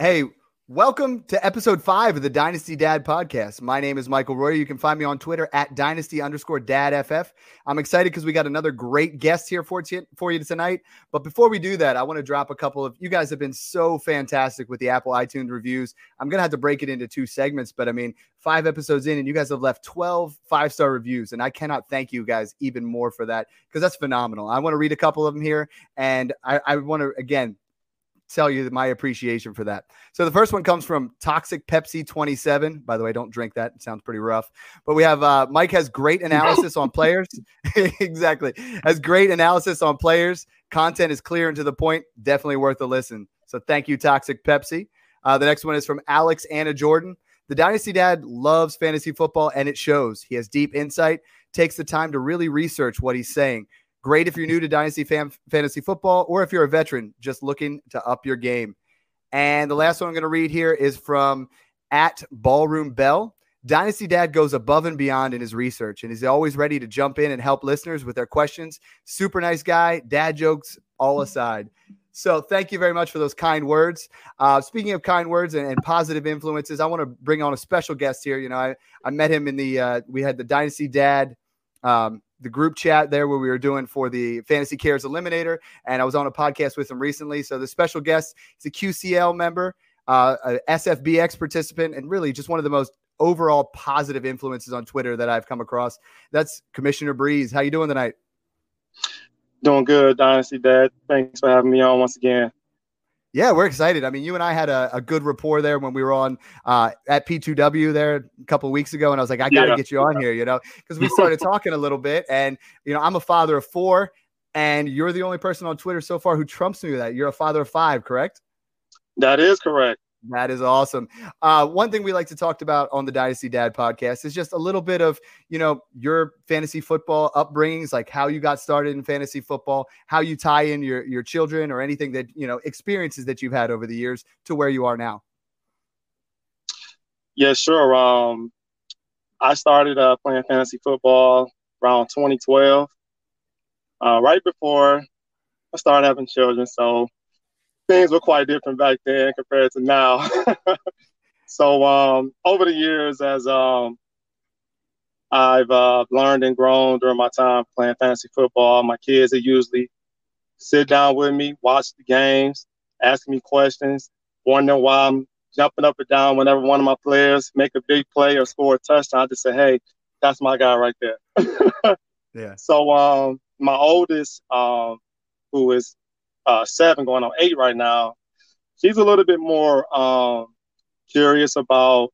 Hey, welcome to episode five of the Dynasty Dad podcast. My name is Michael Royer. You can find me on Twitter at dynasty underscore dad FF. I'm excited because we got another great guest here for, t- for you tonight. But before we do that, I want to drop a couple of you guys have been so fantastic with the Apple iTunes reviews. I'm going to have to break it into two segments, but I mean, five episodes in, and you guys have left 12 five star reviews. And I cannot thank you guys even more for that because that's phenomenal. I want to read a couple of them here. And I, I want to, again, tell you my appreciation for that. So the first one comes from Toxic Pepsi 27. By the way, don't drink that. It sounds pretty rough. But we have uh, Mike has great analysis on players. exactly. Has great analysis on players. Content is clear and to the point. Definitely worth a listen. So thank you, Toxic Pepsi. Uh, the next one is from Alex Anna Jordan. The Dynasty Dad loves fantasy football and it shows. He has deep insight, takes the time to really research what he's saying. Great if you're new to Dynasty fan- Fantasy Football or if you're a veteran just looking to up your game. And the last one I'm going to read here is from at Ballroom Bell. Dynasty Dad goes above and beyond in his research and is always ready to jump in and help listeners with their questions. Super nice guy, dad jokes all aside. So thank you very much for those kind words. Uh, speaking of kind words and, and, positive influences, I want to bring on a special guest here. You know, I, I met him in the, uh, we had the Dynasty Dad um, the group chat there where we were doing for the Fantasy Cares Eliminator, and I was on a podcast with him recently. So the special guest is a QCL member, uh, a SFBX participant, and really just one of the most overall positive influences on Twitter that I've come across. That's Commissioner Breeze. How you doing tonight? Doing good, Dynasty Dad. Thanks for having me on once again. Yeah, we're excited. I mean, you and I had a, a good rapport there when we were on uh, at P2W there a couple weeks ago, and I was like, I got to yeah. get you on here, you know, because we started talking a little bit, and you know, I'm a father of four, and you're the only person on Twitter so far who trumps me with that. You're a father of five, correct? That is correct. That is awesome. Uh, one thing we like to talk about on the Dynasty Dad podcast is just a little bit of, you know, your fantasy football upbringings, like how you got started in fantasy football, how you tie in your your children or anything that, you know, experiences that you've had over the years to where you are now. Yeah, sure. Um, I started uh, playing fantasy football around 2012, uh, right before I started having children. So things were quite different back then compared to now. so um, over the years, as um, I've uh, learned and grown during my time playing fantasy football, my kids are usually sit down with me, watch the games, ask me questions, wondering why I'm jumping up and down whenever one of my players make a big play or score a touchdown. I just say, "Hey, that's my guy right there." yeah. So um, my oldest, um, who is uh, seven, going on eight right now. She's a little bit more um, curious about,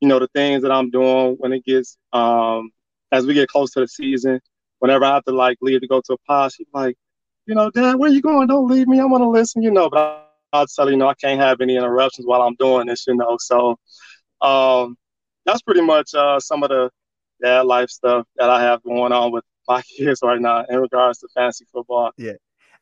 you know, the things that I'm doing when it gets um, as we get close to the season. Whenever I have to like leave to go to a pod, she's like, you know, Dad, where you going? Don't leave me. I want to listen, you know. But I'll tell you, you know, I can't have any interruptions while I'm doing this, you know. So um, that's pretty much uh, some of the dad life stuff that I have going on with my kids right now in regards to fantasy football. Yeah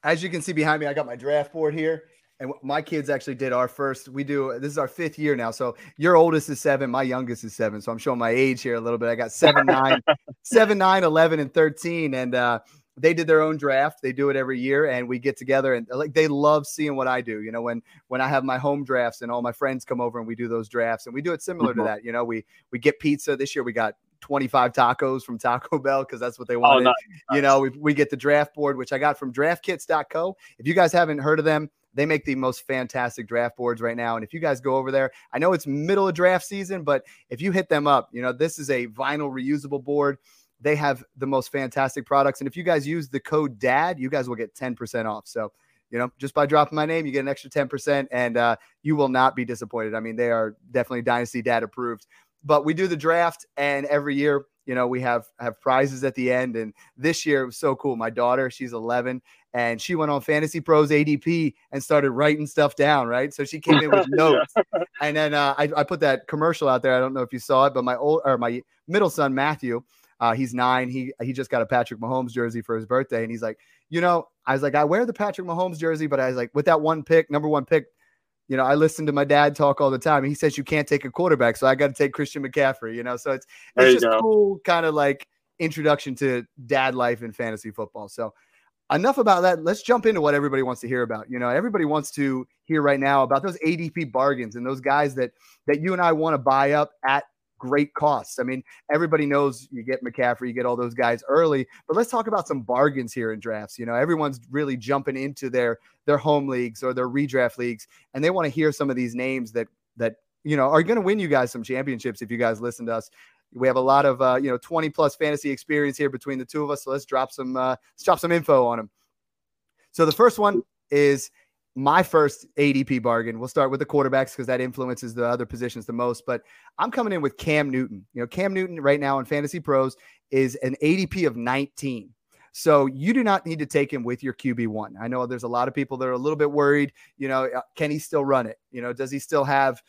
as you can see behind me, I got my draft board here. And my kids actually did our first. We do this is our fifth year now. So your oldest is seven, my youngest is seven. So I'm showing my age here a little bit. I got seven, nine, seven, nine, 11, and 13. And uh, they did their own draft. They do it every year, and we get together and like they love seeing what I do. You know, when when I have my home drafts and all my friends come over and we do those drafts, and we do it similar mm-hmm. to that. You know, we we get pizza this year. We got 25 tacos from Taco Bell because that's what they oh, wanted. Oh, nice. You know, we, we get the draft board, which I got from draftkits.co. If you guys haven't heard of them, they make the most fantastic draft boards right now. And if you guys go over there, I know it's middle of draft season, but if you hit them up, you know, this is a vinyl reusable board. They have the most fantastic products. And if you guys use the code DAD, you guys will get 10% off. So, you know, just by dropping my name, you get an extra 10% and uh, you will not be disappointed. I mean, they are definitely Dynasty Dad approved but we do the draft and every year you know we have have prizes at the end. And this year it was so cool. My daughter she's 11 and she went on fantasy pros adp and started writing stuff down right? So she came in with notes. And then uh, I, I, put that commercial out there. I don't know if you saw it but my old or my middle son matthew uh, he's nine. He he just got a patrick mahomes jersey for his birthday. And he's like you know i was like i wear the patrick mahomes jersey but i was like with that one pick number one pick you know, I listen to my dad talk all the time. He says you can't take a quarterback, so I got to take Christian McCaffrey. You know, so it's it's just go. cool, kind of like introduction to dad life in fantasy football. So enough about that. Let's jump into what everybody wants to hear about. You know, everybody wants to hear right now about those ADP bargains and those guys that that you and I want to buy up at great costs. I mean, everybody knows you get McCaffrey, you get all those guys early, but let's talk about some bargains here in drafts. You know, everyone's really jumping into their their home leagues or their redraft leagues, and they want to hear some of these names that that you know are going to win you guys some championships if you guys listen to us. We have a lot of uh, you know 20 plus fantasy experience here between the two of us, so let's drop some uh, let's drop some info on them. So the first one is my first ADP bargain. We'll start with the quarterbacks because that influences the other positions the most. But I'm coming in with Cam Newton. You know, Cam Newton right now in Fantasy Pros is an ADP of 19. So you do not need to take him with your QB1. I know there's a lot of people that are a little bit worried, you know, uh, can he still run it? You know, does he still have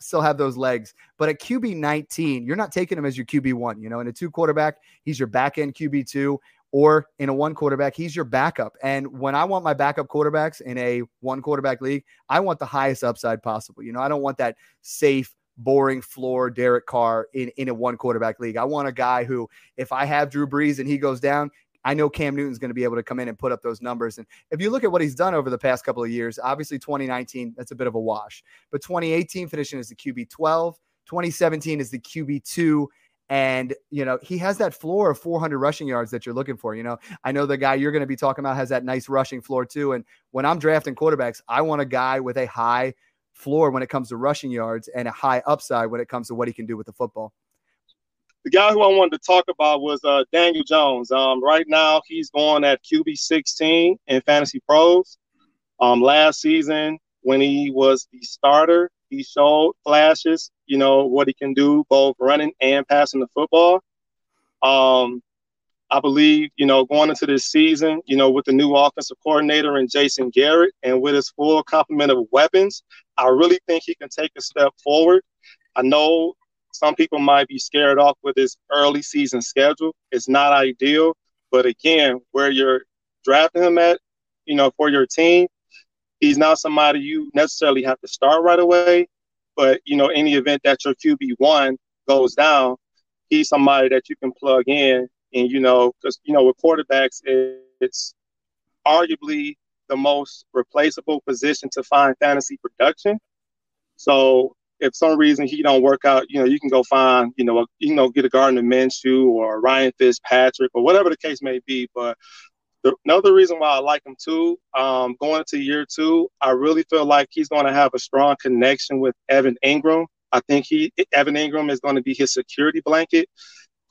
still have those legs? But at QB 19, you're not taking him as your QB1, you know, in a two quarterback, he's your back end QB2 or in a one quarterback, he's your backup. And when I want my backup quarterbacks in a one quarterback league, I want the highest upside possible. You know, I don't want that safe, boring floor Derek Carr in, in a one quarterback league. I want a guy who, if I have Drew Brees and he goes down, I know Cam Newton's going to be able to come in and put up those numbers. And if you look at what he's done over the past couple of years, obviously 2019, that's a bit of a wash. But 2018 finishing as the QB 12, 2017 is the QB 2 and, you know, he has that floor of 400 rushing yards that you're looking for. You know, I know the guy you're going to be talking about has that nice rushing floor too. And when I'm drafting quarterbacks, I want a guy with a high floor when it comes to rushing yards and a high upside when it comes to what he can do with the football. The guy who I wanted to talk about was uh, Daniel Jones. Um, right now, he's going at QB 16 in Fantasy Pros. Um, last season, when he was the starter, he showed flashes, you know, what he can do both running and passing the football. Um, I believe, you know, going into this season, you know, with the new offensive coordinator and Jason Garrett and with his full complement of weapons, I really think he can take a step forward. I know some people might be scared off with his early season schedule. It's not ideal, but again, where you're drafting him at, you know, for your team, he's not somebody you necessarily have to start right away. But you know, any event that your QB one goes down, he's somebody that you can plug in. And you know, because you know, with quarterbacks, it's arguably the most replaceable position to find fantasy production. So if some reason he don't work out, you know, you can go find, you know, a, you know, get a Gardner Minshew or Ryan Fitzpatrick or whatever the case may be. But the, another reason why I like him too, um, going into year two, I really feel like he's going to have a strong connection with Evan Engram. I think he Evan Engram is going to be his security blanket,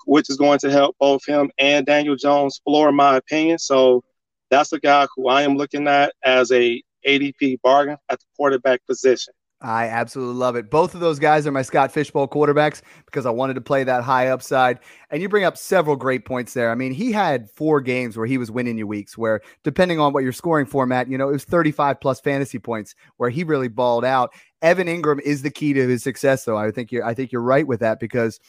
which is going to help both him and Daniel Jones floor, in my opinion. So that's a guy who I am looking at as a ADP bargain at the quarterback position. I absolutely love it. Both of those guys are my Scott Fish Bowl quarterbacks because I wanted to play that high upside. And you bring up several great points there. I mean, he had four games where he was winning you weeks where, depending on what your scoring format, you know, it was 35 plus fantasy points where he really balled out. Evan Engram is the key to his success, though. I think you're I think you're right with that because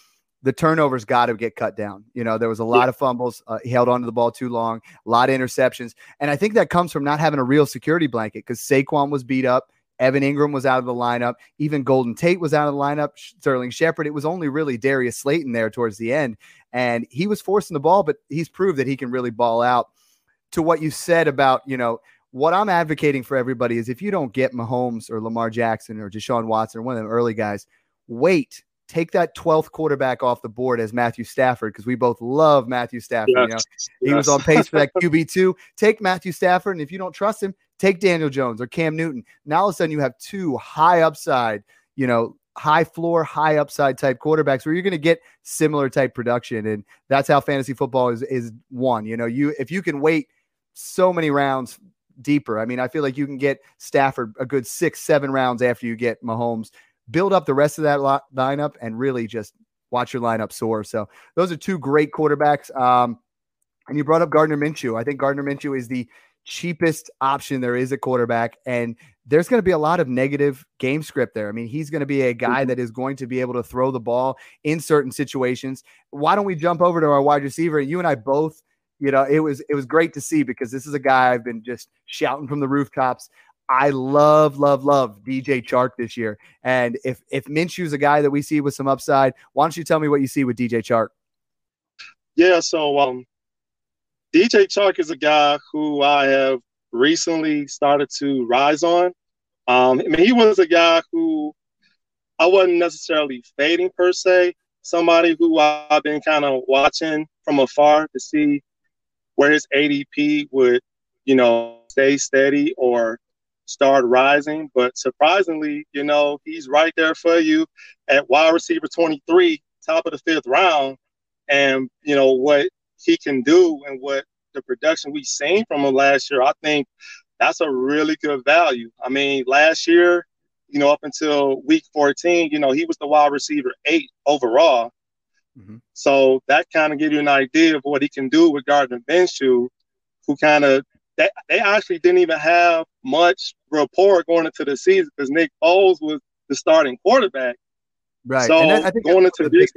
the turnovers got to get cut down. You know, there was a lot yeah. of fumbles. Uh, he held onto the ball too long, a lot of interceptions. And I think that comes from not having a real security blanket because Saquon was beat up. Evan Engram was out of the lineup. Even Golden Tate was out of the lineup. Sterling Shepard. It was only really Darius Slayton there towards the end. And he was forcing the ball, but he's proved that he can really ball out. To what you said about, you know, what I'm advocating for everybody is if you don't get Mahomes or Lamar Jackson or Deshaun Watson or one of them early guys, wait. Take that 12th quarterback off the board as Matthew Stafford because we both love Matthew Stafford. Yes. You know, he yes. was on pace for that QB2. Take Matthew Stafford, and if you don't trust him, Take Daniel Jones or Cam Newton. Now all of a sudden you have two high upside, you know, high floor, high upside type quarterbacks where you're going to get similar type production. And that's how fantasy football is is won. You know, you if you can wait so many rounds deeper. I mean, I feel like you can get Stafford a good six, seven rounds after you get Mahomes. Build up the rest of that lineup and really just watch your lineup soar. So those are two great quarterbacks. Um, and you brought up Gardner Minshew. I think Gardner Minshew is the cheapest option there is a quarterback. And there's going to be a lot of negative game script there. I mean, he's going to be a guy mm-hmm. that is going to be able to throw the ball in certain situations. Why don't we jump over to our wide receiver? You and I both, you know, it was it was great to see because this is a guy I've been just shouting from the rooftops. I love, love, love DJ Chark this year. And if if Minshew's a guy that we see with some upside, why don't you tell me what you see with DJ Chark? Yeah, so um, DJ Chark is a guy who I have recently started to rise on. Um, I mean, he was a guy who I wasn't necessarily fading per se. Somebody who I've been kind of watching from afar to see where his ADP would, you know, stay steady or start rising. But surprisingly, you know, he's right there for you at wide receiver 23, top of the fifth round. And, you know, what he can do and what the production we've seen from him last year, I think that's a really good value. I mean, last year, you know, up until week 14, you know, he was the wide receiver eight overall. Mm-hmm. So that kind of gives you an idea of what he can do with Gardner Minshew, who kind of they, they actually didn't even have much rapport going into the season because Nick Foles was the starting quarterback. Right. So I think going into this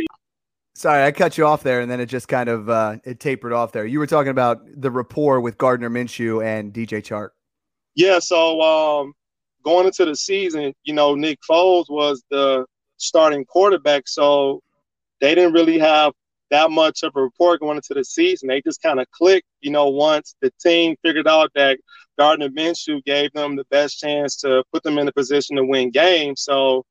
Sorry, I cut you off there, and then it just kind of uh, it tapered off there. You were talking about the rapport with Gardner Minshew and DJ Chark. Yeah, so um, going into the season, you know, Nick Foles was the starting quarterback, so they didn't really have that much of a rapport going into the season. They just kind of clicked, you know, once the team figured out that Gardner Minshew gave them the best chance to put them in a position to win games. So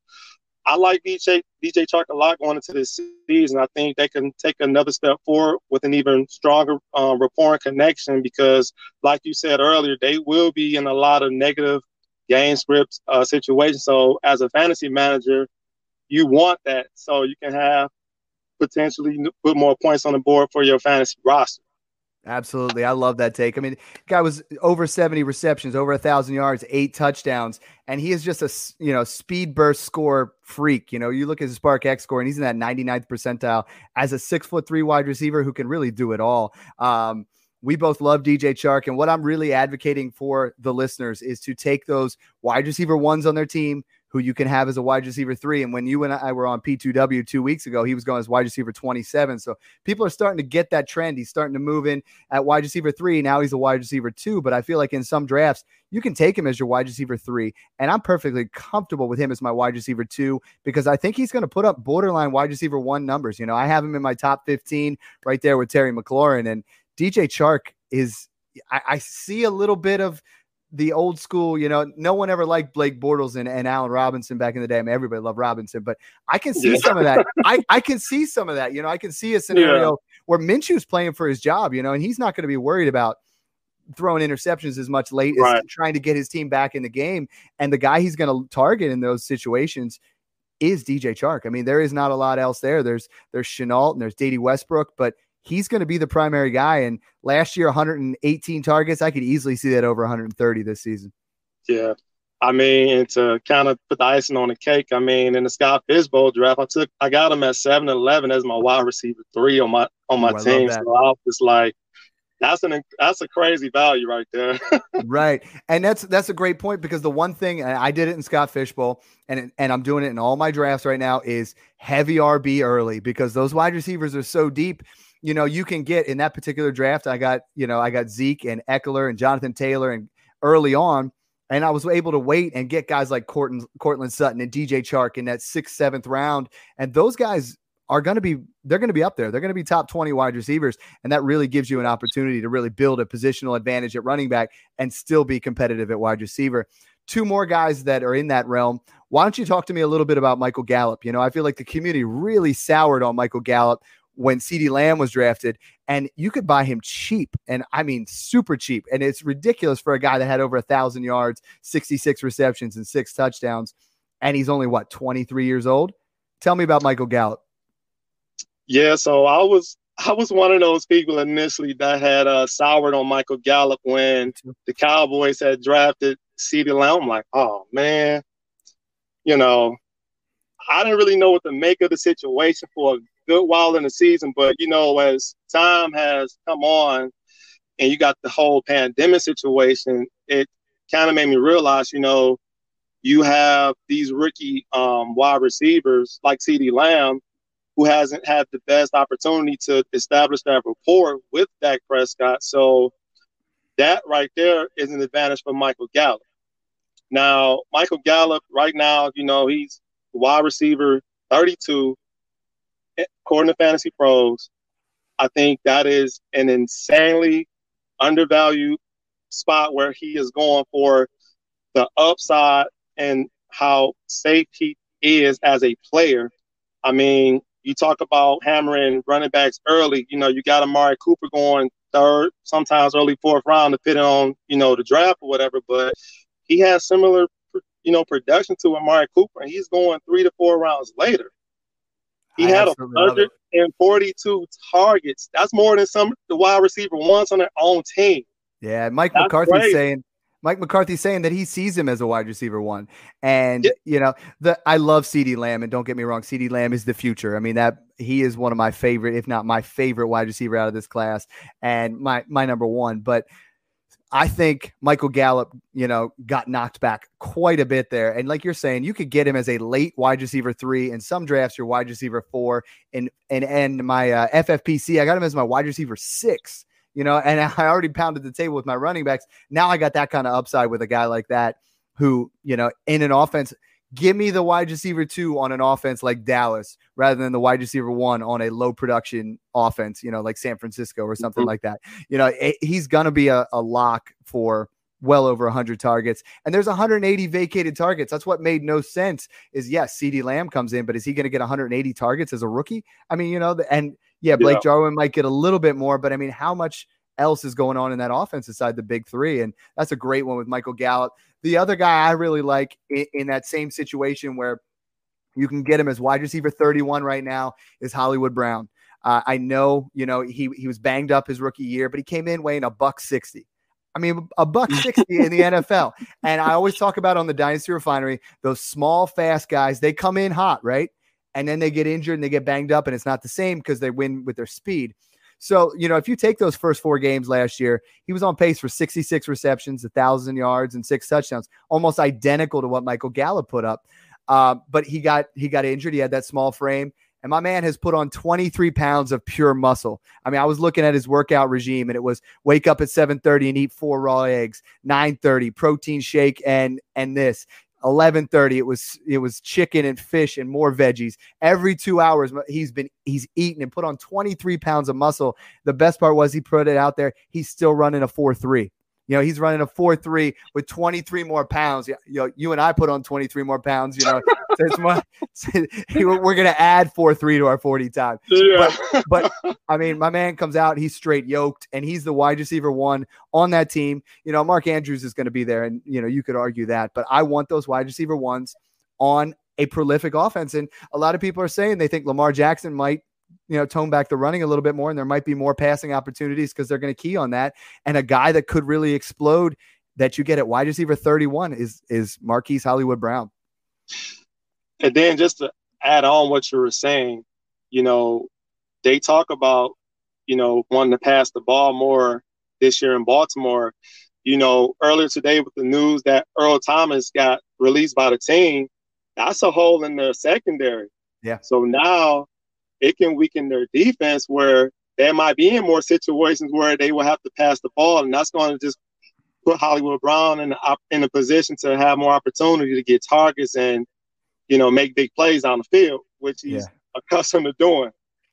I like DJ DJ Chark a lot going into this season. I think they can take another step forward with an even stronger um, rapport and connection because, like you said earlier, they will be in a lot of negative game scripts uh, situations. So, as a fantasy manager, you want that so you can have potentially put more points on the board for your fantasy roster. Absolutely. I love that take. I mean, guy was over 70 receptions, over a thousand yards, eight touchdowns, and he is just a you know speed burst score freak. You know, you look at his SPARQ-x score, and he's in that 99th percentile as a six foot three wide receiver who can really do it all. Um, we both love DJ Chark, and what I'm really advocating for the listeners is to take those wide receiver ones on their team, who you can have as a wide receiver three. And when you and I were on P2W two weeks ago, he was going as wide receiver 27. So people are starting to get that trend. He's starting to move in at wide receiver three. Now he's a wide receiver two. But I feel like in some drafts, you can take him as your wide receiver three. And I'm perfectly comfortable with him as my wide receiver two because I think he's going to put up borderline wide receiver one numbers. You know, I have him in my top 15 right there with Terry McLaurin. And DJ Chark is, I, I see a little bit of the old school, you know, no one ever liked Blake Bortles and, and Allen Robinson back in the day. I mean, everybody loved Robinson, but I can see yeah. some of that. I, I can see some of that. You know, I can see a scenario yeah. where Minshew's playing for his job, you know, and he's not going to be worried about throwing interceptions as much late right. as trying to get his team back in the game. And the guy he's going to target in those situations is DJ Chark. I mean, there is not a lot else there. There's there's Shenault and there's Dede Westbrook, but he's going to be the primary guy. And last year, 118 targets. I could easily see that over 130 this season. Yeah. I mean, and to kind of put the icing on the cake, I mean, in the Scott Fish Bowl draft, I took, I got him at seven eleven as my wide receiver three on my on my Ooh, team. So I was just like, that's an that's a crazy value right there. right, and that's that's a great point because the one thing I did it in Scott Fish Bowl, and and I'm doing it in all my drafts right now is heavy RB early because those wide receivers are so deep you know, you can get in that particular draft. I got, you know, I got Zeke and Ekeler and Jonathan Taylor and early on. And I was able to wait and get guys like Corton, Courtland Sutton and DJ Chark in that sixth, seventh round. And those guys are going to be, they're going to be up there. They're going to be top 20 wide receivers. And that really gives you an opportunity to really build a positional advantage at running back and still be competitive at wide receiver. Two more guys that are in that realm. Why don't you talk to me a little bit about Michael Gallup? You know, I feel like the community really soured on Michael Gallup when CeeDee Lamb was drafted, and you could buy him cheap, and I mean super cheap. And it's ridiculous for a guy that had over a thousand yards, 66 receptions, and six touchdowns, and he's only what 23 years old. Tell me about Michael Gallup. Yeah, so I was I was one of those people initially that had uh, soured on Michael Gallup when the Cowboys had drafted CeeDee Lamb. I'm like, oh man, you know, I didn't really know what to make of the situation for a good while in the season, but you know, as time has come on and you got the whole pandemic situation, it kind of made me realize, you know, you have these rookie um, wide receivers like CeeDee Lamb, who hasn't had the best opportunity to establish that rapport with Dak Prescott. So that right there is an advantage for Michael Gallup. Now, Michael Gallup, right now, you know, he's wide receiver 32 according to Fantasy Pros, I think that is an insanely undervalued spot where he is going for the upside and how safe he is as a player. I mean, you talk about hammering running backs early. You know, you got Amari Cooper going third, sometimes early fourth round, depending on you know the draft or whatever. But he has similar, you know, production to Amari Cooper, and he's going three to four rounds later. He I had a 142 targets. That's more than some the wide receiver wants on their own team. Yeah, Mike That's McCarthy's great. saying Mike McCarthy saying that he sees him as a wide receiver one. And yeah. you know, the I love CeeDee Lamb, and don't get me wrong, CeeDee Lamb is the future. I mean, that he is one of my favorite, if not my favorite wide receiver out of this class, and my my number one. But I think Michael Gallup, you know, got knocked back quite a bit there. And like you're saying, you could get him as a late wide receiver three. In some drafts, your wide receiver four. And and and my uh, FFPC, I got him as my wide receiver six you know, and I already pounded the table with my running backs. Now I got that kind of upside with a guy like that who, you know, in an offense, give me the wide receiver two on an offense like Dallas rather than the wide receiver one on a low production offense, you know, like San Francisco or something mm-hmm. like that. You know, it, he's going to be a, a lock for well over 100 targets and there's 180 vacated targets that's what made no sense is yes CeeDee Lamb comes in but is he going to get 180 targets as a rookie i mean you know and yeah, Blake yeah. Jarwin might get a little bit more, but I mean, how much else is going on in that offense aside the big three? And that's a great one with Michael Gallup. The other guy I really like in, in that same situation where you can get him as wide receiver 31 right now is Hollywood Brown. Uh, I know, you know, he he was banged up his rookie year, but he came in weighing a buck 60. I mean, a buck 60 in the NFL. And I always talk about on the Dynasty Refinery, those small, fast guys, they come in hot, right? and then they get injured and they get banged up and it's not the same because they win with their speed. So, you know, if you take those first four games last year, he was on pace for 66 receptions, 1,000 yards, and six touchdowns, almost identical to what Michael Gallup put up. Uh, but he got he got injured. He had that small frame. And my man has put on 23 pounds of pure muscle. I mean, I was looking at his workout regime and it was wake up at 7:30 and eat four raw eggs, 9:30 protein shake and and this. 11:30 it was it was chicken and fish and more veggies. Every 2 hours he's been he's eaten and put on 23 pounds of muscle. The best part was he put it out there he's still running a 4-3 you know, he's running a 4 3 with 23 more pounds. You know, you and I put on 23 more pounds, you know, so more, we're going to add 4 3 to our 40 time. Yeah. But, but I mean, my man comes out, he's straight yoked, and he's the wide receiver one on that team. You know, Mark Andrews is going to be there, and, you know, you could argue that, but I want those wide receiver ones on a prolific offense. And a lot of people are saying they think Lamar Jackson might you know, tone back the running a little bit more, and there might be more passing opportunities because they're going to key on that. And a guy that could really explode that you get at wide receiver 31 is is Marquise Hollywood Brown. And then just to add on what you were saying, you know, they talk about, you know, wanting to pass the ball more this year in Baltimore. You know, earlier today with the news that Earl Thomas got released by the team, that's a hole in their secondary. Yeah. So now it can weaken their defense where they might be in more situations where they will have to pass the ball, and that's going to just put Hollywood Brown in a, in a position to have more opportunity to get targets and you know make big plays on the field, which he's yeah. accustomed to doing.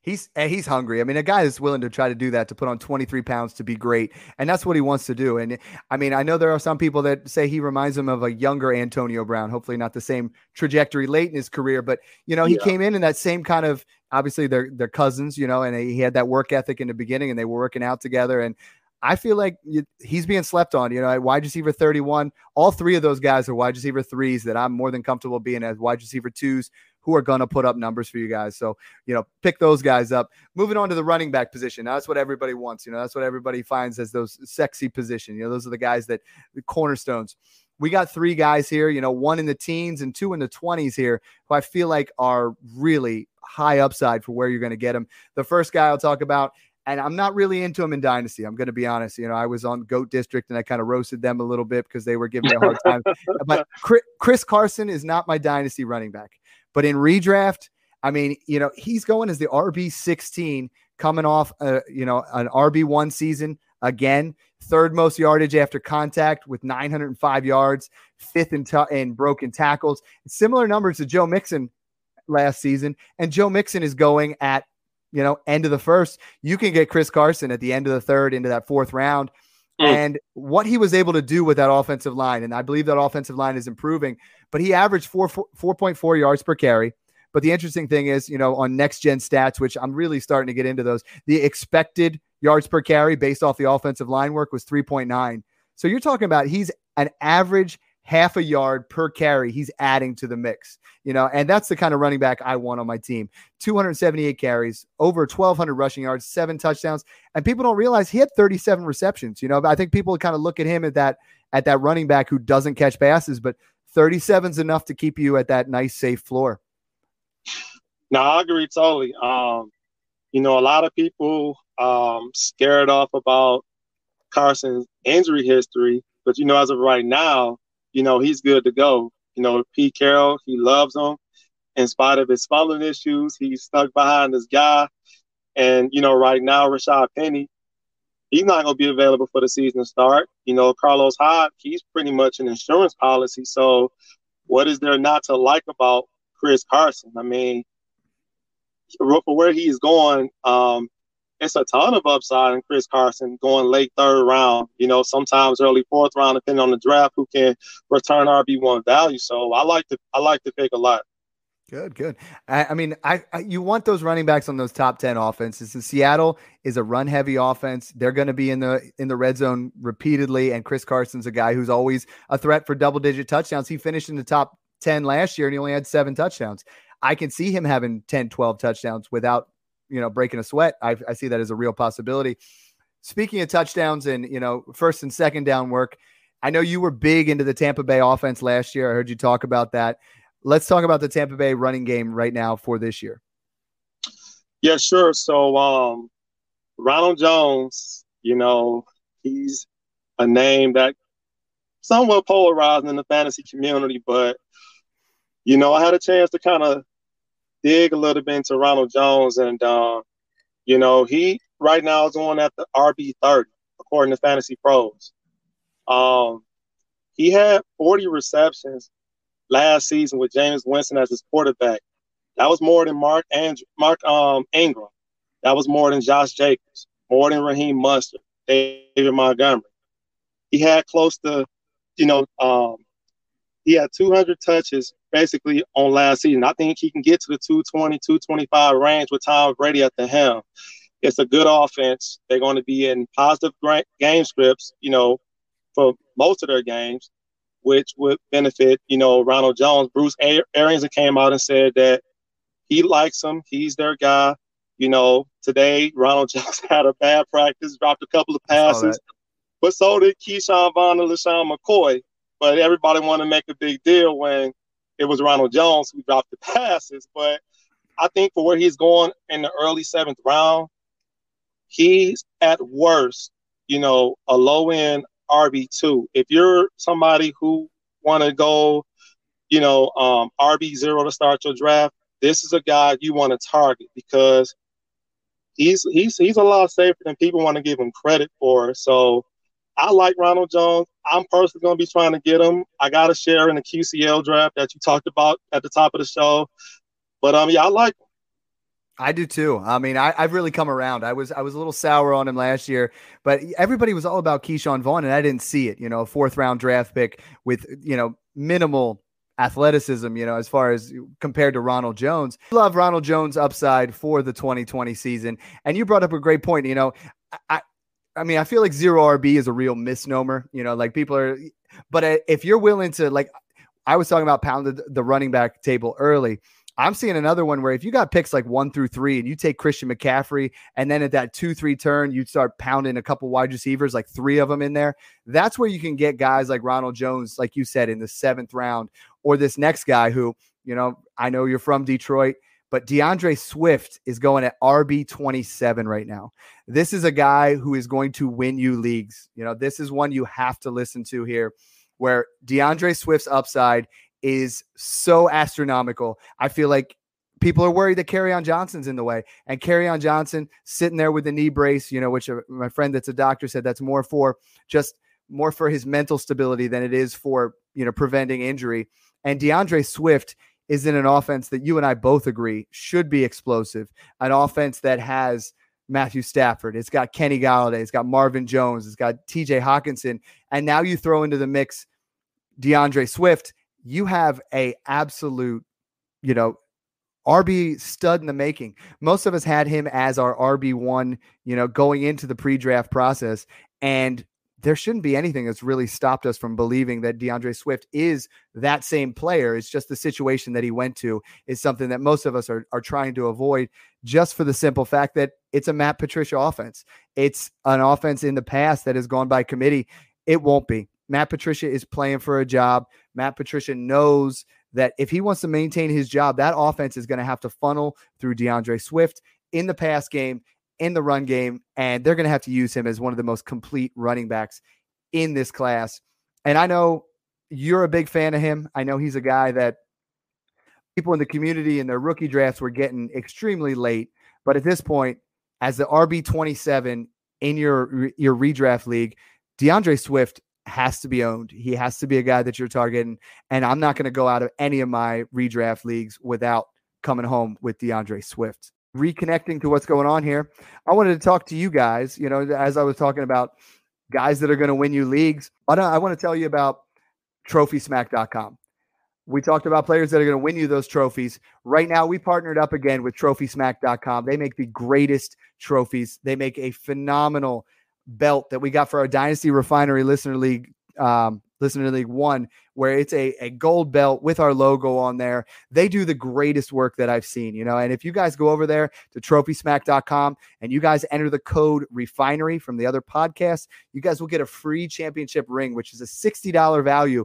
He's he's hungry. I mean, a guy that's willing to try to do that to put on 23 pounds to be great, and that's what he wants to do. And I mean, I know there are some people that say he reminds him of a younger Antonio Brown. Hopefully, not the same trajectory late in his career, but you know, he yeah. came in in that same kind of. Obviously, they're they're cousins, you know, and he had that work ethic in the beginning, and they were working out together. And I feel like he's being slept on. You know, at wide receiver 31, all three of those guys are wide receiver threes that I'm more than comfortable being as wide receiver twos who are going to put up numbers for you guys. So, you know, pick those guys up. Moving on to the running back position. Now, that's what everybody wants. You know, that's what everybody finds as those sexy position. You know, those are the guys that the cornerstones. We got three guys here, you know, one in the teens and two in the 20s here, who I feel like are really high upside for where you're going to get them. The first guy I'll talk about and I'm not really into him in Dynasty. I'm going to be honest. You know, I was on Goat District and I kind of roasted them a little bit because they were giving me a hard time. but Chris Carson is not my Dynasty running back. But in redraft, I mean, you know, he's going as the RB 16 coming off, uh, you know, an RB one season again, third most yardage after contact with 905 yards, fifth in, t- in broken tackles, similar numbers to Joe Mixon last season. And Joe Mixon is going at, you know, end of the first. You can get Chris Carson at the end of the third into that fourth round. Mm. And what he was able to do with that offensive line, and I believe that offensive line is improving, but he averaged four, 4.4 yards per carry. But the interesting thing is, you know, on next gen stats, which I'm really starting to get into those, the expected yards per carry based off the offensive line work was 3.9. So you're talking about he's an average half a yard per carry he's adding to the mix you know and that's the kind of running back i want on my team. 278 carries over 1200 rushing yards seven touchdowns and people don't realize he had 37 receptions you know i think people kind of look at him at that at that running back who doesn't catch passes but 37 is enough to keep you at that nice safe floor. No i agree totally. Um you know a lot of people um scared off about carson's injury history but you know as of right now you know, he's good to go. You know, Pete Carroll, he loves him. In spite of his fumbling issues, he's stuck behind this guy. And, you know, right now, Rashad Penny, he's not going to be available for the season start. You know, Carlos Hyde, he's pretty much an insurance policy. So, what is there not to like about Chris Carson? I mean, for where he's going, um, it's a ton of upside in Chris Carson going late third round, you know, sometimes early fourth round, depending on the draft, who can return RB one value. So I like to I like to pick a lot. Good, good. I, I mean, I, I, you want those running backs on those top ten offenses. And Seattle is a run heavy offense. They're going to be in the in the red zone repeatedly. And Chris Carson's a guy who's always a threat for double digit touchdowns. He finished in the top ten last year, and he only had seven touchdowns. I can see him having 10, 12 touchdowns without you know, breaking a sweat. I, I see that as a real possibility. Speaking of touchdowns and, you know, first and second down work, I know you were big into the Tampa Bay offense last year. I heard you talk about that. Let's talk about the Tampa Bay running game right now for this year. Yeah, sure. So, um, Ronald Jones, you know, he's a name that somewhat polarizing in the fantasy community, but you know, I had a chance to kind of dig a little bit into Ronald Jones, and uh, you know he right now is on at the RB thirty according to Fantasy Pros. Um, he had forty receptions last season with Jameis Winston as his quarterback. That was more than Mark and Mark um, Ingram. That was more than Josh Jacobs, more than Raheem Mostert, David Montgomery. He had close to, you know, um, he had 200 touches basically on last season. I think he can get to the 220, 225 range with Tom Brady at the helm. It's a good offense. They're going to be in positive game scripts, you know, for most of their games, which would benefit, you know, Ronald Jones. Bruce Arians came out and said that he likes him. He's their guy. You know, today Ronald Jones had a bad practice, dropped a couple of passes, but so did Ke'Shawn Vaughn and LeSean McCoy but everybody wanted to make a big deal when it was Ronald Jones who dropped the passes. But I think for where he's going in the early seventh round, he's at worst, you know, a low end RB two. If you're somebody who want to go, you know, um, RB zero to start your draft, this is a guy you want to target because he's he's he's a lot safer than people want to give him credit for. So I like Ronald Jones. I'm personally going to be trying to get him. I got a share in the QCL draft that you talked about at the top of the show. But um, yeah, I like him. I do too. I mean, I, have really come around. I was I was a little sour on him last year, but everybody was all about Ke'Shawn Vaughn, and I didn't see it. You know, a fourth round draft pick with you know minimal athleticism. You know, as far as compared to Ronald Jones, love Ronald Jones upside for the 2020 season. And you brought up a great point. You know, I I mean, I feel like zero RB is a real misnomer. You know, like people are, but uh, if you're willing to, like, I was talking about pounded the running back table early. I'm seeing another one where if you got picks like one through three and you take Christian McCaffrey and then at that two, three turn, you start pounding a couple wide receivers, like three of them in there. That's where you can get guys like Ronald Jones, like you said, in the seventh round, or this next guy who, you know, I know you're from Detroit. But D'Andre Swift is going at RB 27 right now. This is a guy who is going to win you leagues. You know, this is one you have to listen to here, where D'Andre Swift's upside is so astronomical. I feel like people are worried that Kerryon Johnson's in the way, and Kerryon Johnson sitting there with the knee brace, you know, which uh, my friend that's a doctor said that's more for just more for his mental stability than it is for you know preventing injury. And D'Andre Swift is in an offense that you and I both agree should be explosive, an offense that has Matthew Stafford, it's got Kenny Golladay, it's got Marvin Jones, it's got TJ Hockenson, and now you throw into the mix D'Andre Swift. You have a absolute, you know, RB stud in the making. Most of us had him as our RB1, you know, going into the pre draft process. And there shouldn't be anything that's really stopped us from believing that D'Andre Swift is that same player. It's just the situation that he went to is something that most of us are, are trying to avoid just for the simple fact that it's a Matt Patricia offense. It's an offense in the past that has gone by committee. It won't be. Matt Patricia is playing for a job. Matt Patricia knows that if he wants to maintain his job, that offense is going to have to funnel through D'Andre Swift in the pass game, in the run game, and they're going to have to use him as one of the most complete running backs in this class. And I know you're a big fan of him. I know he's a guy that people in the community and their rookie drafts were getting extremely late. But at this point, as the RB 27 in your your redraft league, D'Andre Swift has to be owned. He has to be a guy that you're targeting. And I'm not going to go out of any of my redraft leagues without coming home with D'Andre Swift. Reconnecting to what's going on here, I wanted to talk to you guys. You know, as I was talking about guys that are going to win you leagues, I, want to tell you about TrophySmack.com. We talked about players that are going to win you those trophies. Right now, we partnered up again with TrophySmack.com. They make the greatest trophies. They make a phenomenal belt that we got for our Dynasty Refinery Listener League um, Listener League One, where it's a, a gold belt with our logo on there. They do the greatest work that I've seen, you know. And if you guys go over there to trophysmack.com and you guys enter the code refinery from the other podcast, you guys will get a free championship ring, which is a $60 value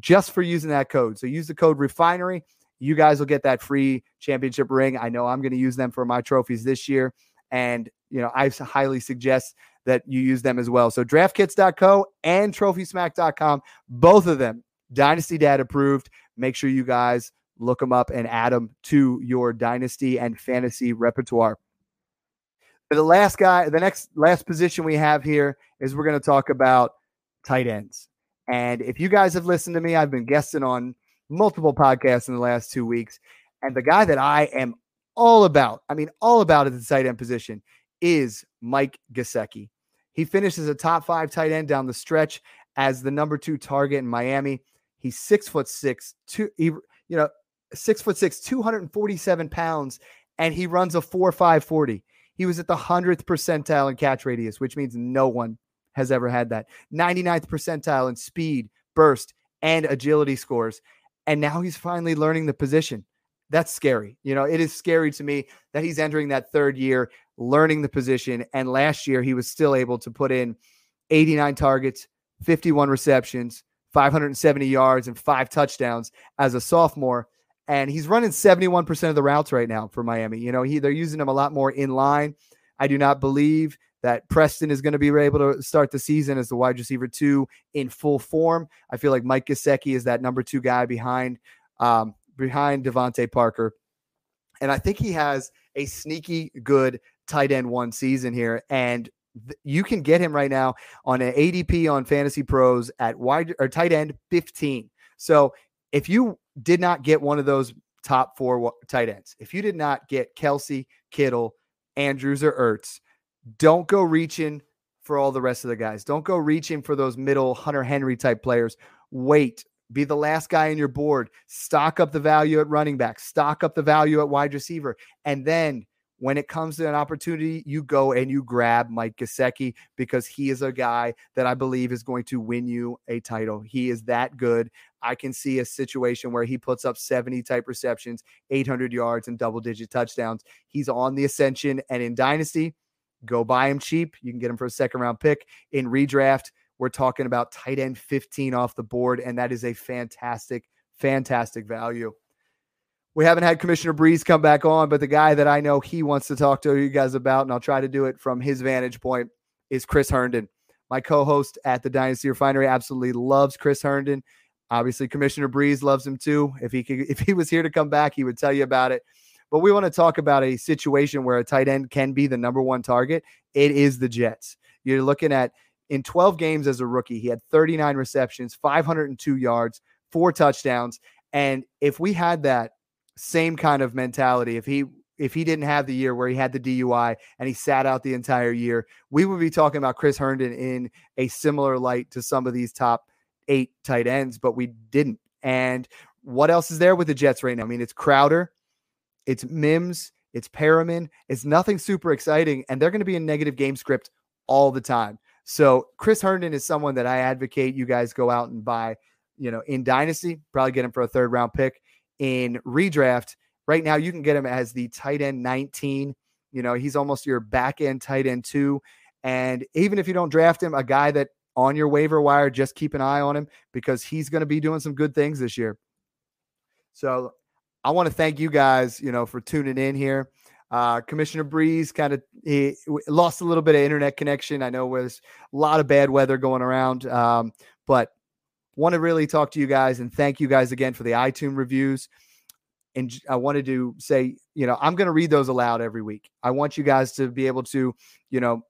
just for using that code. So use the code refinery. You guys will get that free championship ring. I know I'm going to use them for my trophies this year. And, you know, I highly suggest that you use them as well. So draftkits.co and trophysmack.com, both of them Dynasty Dad approved. Make sure you guys look them up and add them to your dynasty and fantasy repertoire. The last guy, the next last position we have here is we're going to talk about tight ends. And if you guys have listened to me, I've been guesting on multiple podcasts in the last two weeks. And the guy that I am all about, I mean, all about at the tight end position is Mike Gesicki. He finishes a top five tight end down the stretch as the number two target in Miami. He's six foot six, two, he, you know, six foot six, 247 pounds, and he runs a four five forty. He was at the hundredth percentile in catch radius, which means no one has ever had that. 99th percentile in speed, burst, and agility scores. And now he's finally learning the position. That's scary. You know, it is scary to me that he's entering that third year learning the position. And last year, he was still able to put in 89 targets, 51 receptions, 570 yards, and five touchdowns as a sophomore. And he's running 71% of the routes right now for Miami. You know, he they're using him a lot more in line. I do not believe that Preston is going to be able to start the season as the wide receiver two in full form. I feel like Mike Gesicki is that number two guy behind um, behind DeVante Parker. And I think he has a sneaky good tight end one season here. And you can get him right now on an ADP on Fantasy Pros at wide or tight end 15. So if you did not get one of those top four tight ends, if you did not get Kelce, Kittle, Andrews, or Ertz, don't go reaching for all the rest of the guys. Don't go reaching for those middle Hunter Henry type players. Wait, be the last guy on your board. Stock up the value at running back, stock up the value at wide receiver, and then when it comes to an opportunity, you go and you grab Mike Gesicki because he is a guy that I believe is going to win you a title. He is that good. I can see a situation where he puts up 70 type receptions, 800 yards, and double digit touchdowns. He's on the ascension. And in Dynasty, go buy him cheap. You can get him for a second round pick. In redraft, we're talking about tight end 15 off the board. And that is a fantastic, fantastic value. We haven't had Commissioner Breeze come back on, but the guy that I know he wants to talk to you guys about, and I'll try to do it from his vantage point, is Chris Herndon. My co-host at the Dynasty Refinery absolutely loves Chris Herndon. Obviously, Commissioner Breeze loves him too. If he could, if he was here to come back, he would tell you about it. But we want to talk about a situation where a tight end can be the number one target. It is the Jets. You're looking at in 12 games as a rookie, he had 39 receptions, 502 yards, four touchdowns. And if we had that same kind of mentality. If he if he didn't have the year where he had the DUI and he sat out the entire year, we would be talking about Chris Herndon in a similar light to some of these top eight tight ends, but we didn't. And what else is there with the Jets right now? I mean, it's Crowder, it's Mims, it's Perriman. It's nothing super exciting, and they're going to be in negative game script all the time. So Chris Herndon is someone that I advocate you guys go out and buy. You know, in dynasty, probably get him for a third round pick. In redraft, right now you can get him as the tight end 19. You know, he's almost your back end tight end two. And even if you don't draft him, a guy that on your waiver wire, just keep an eye on him because he's going to be doing some good things this year. So I want to thank you guys, you know, for tuning in here. Uh, Commissioner Breeze kind of he lost a little bit of internet connection. I know there's a lot of bad weather going around, um, but want to really talk to you guys and thank you guys again for the iTunes reviews. And I wanted to say, you know, I'm going to read those aloud every week. I want you guys to be able to, you know,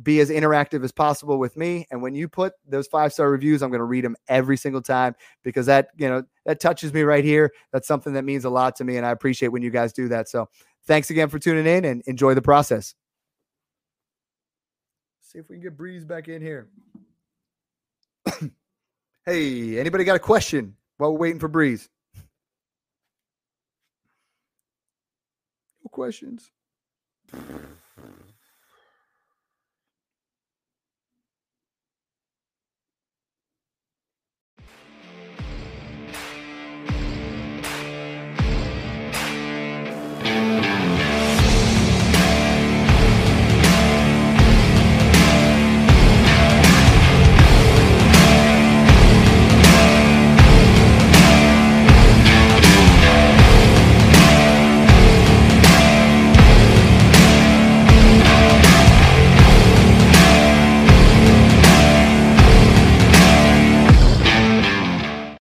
be as interactive as possible with me. And when you put those five star reviews, I'm going to read them every single time because that, you know, that touches me right here. That's something that means a lot to me. And I appreciate when you guys do that. So thanks again for tuning in and enjoy the process. See if we can get Breeze back in here. Hey, anybody got a question while we're waiting for Breeze? No questions.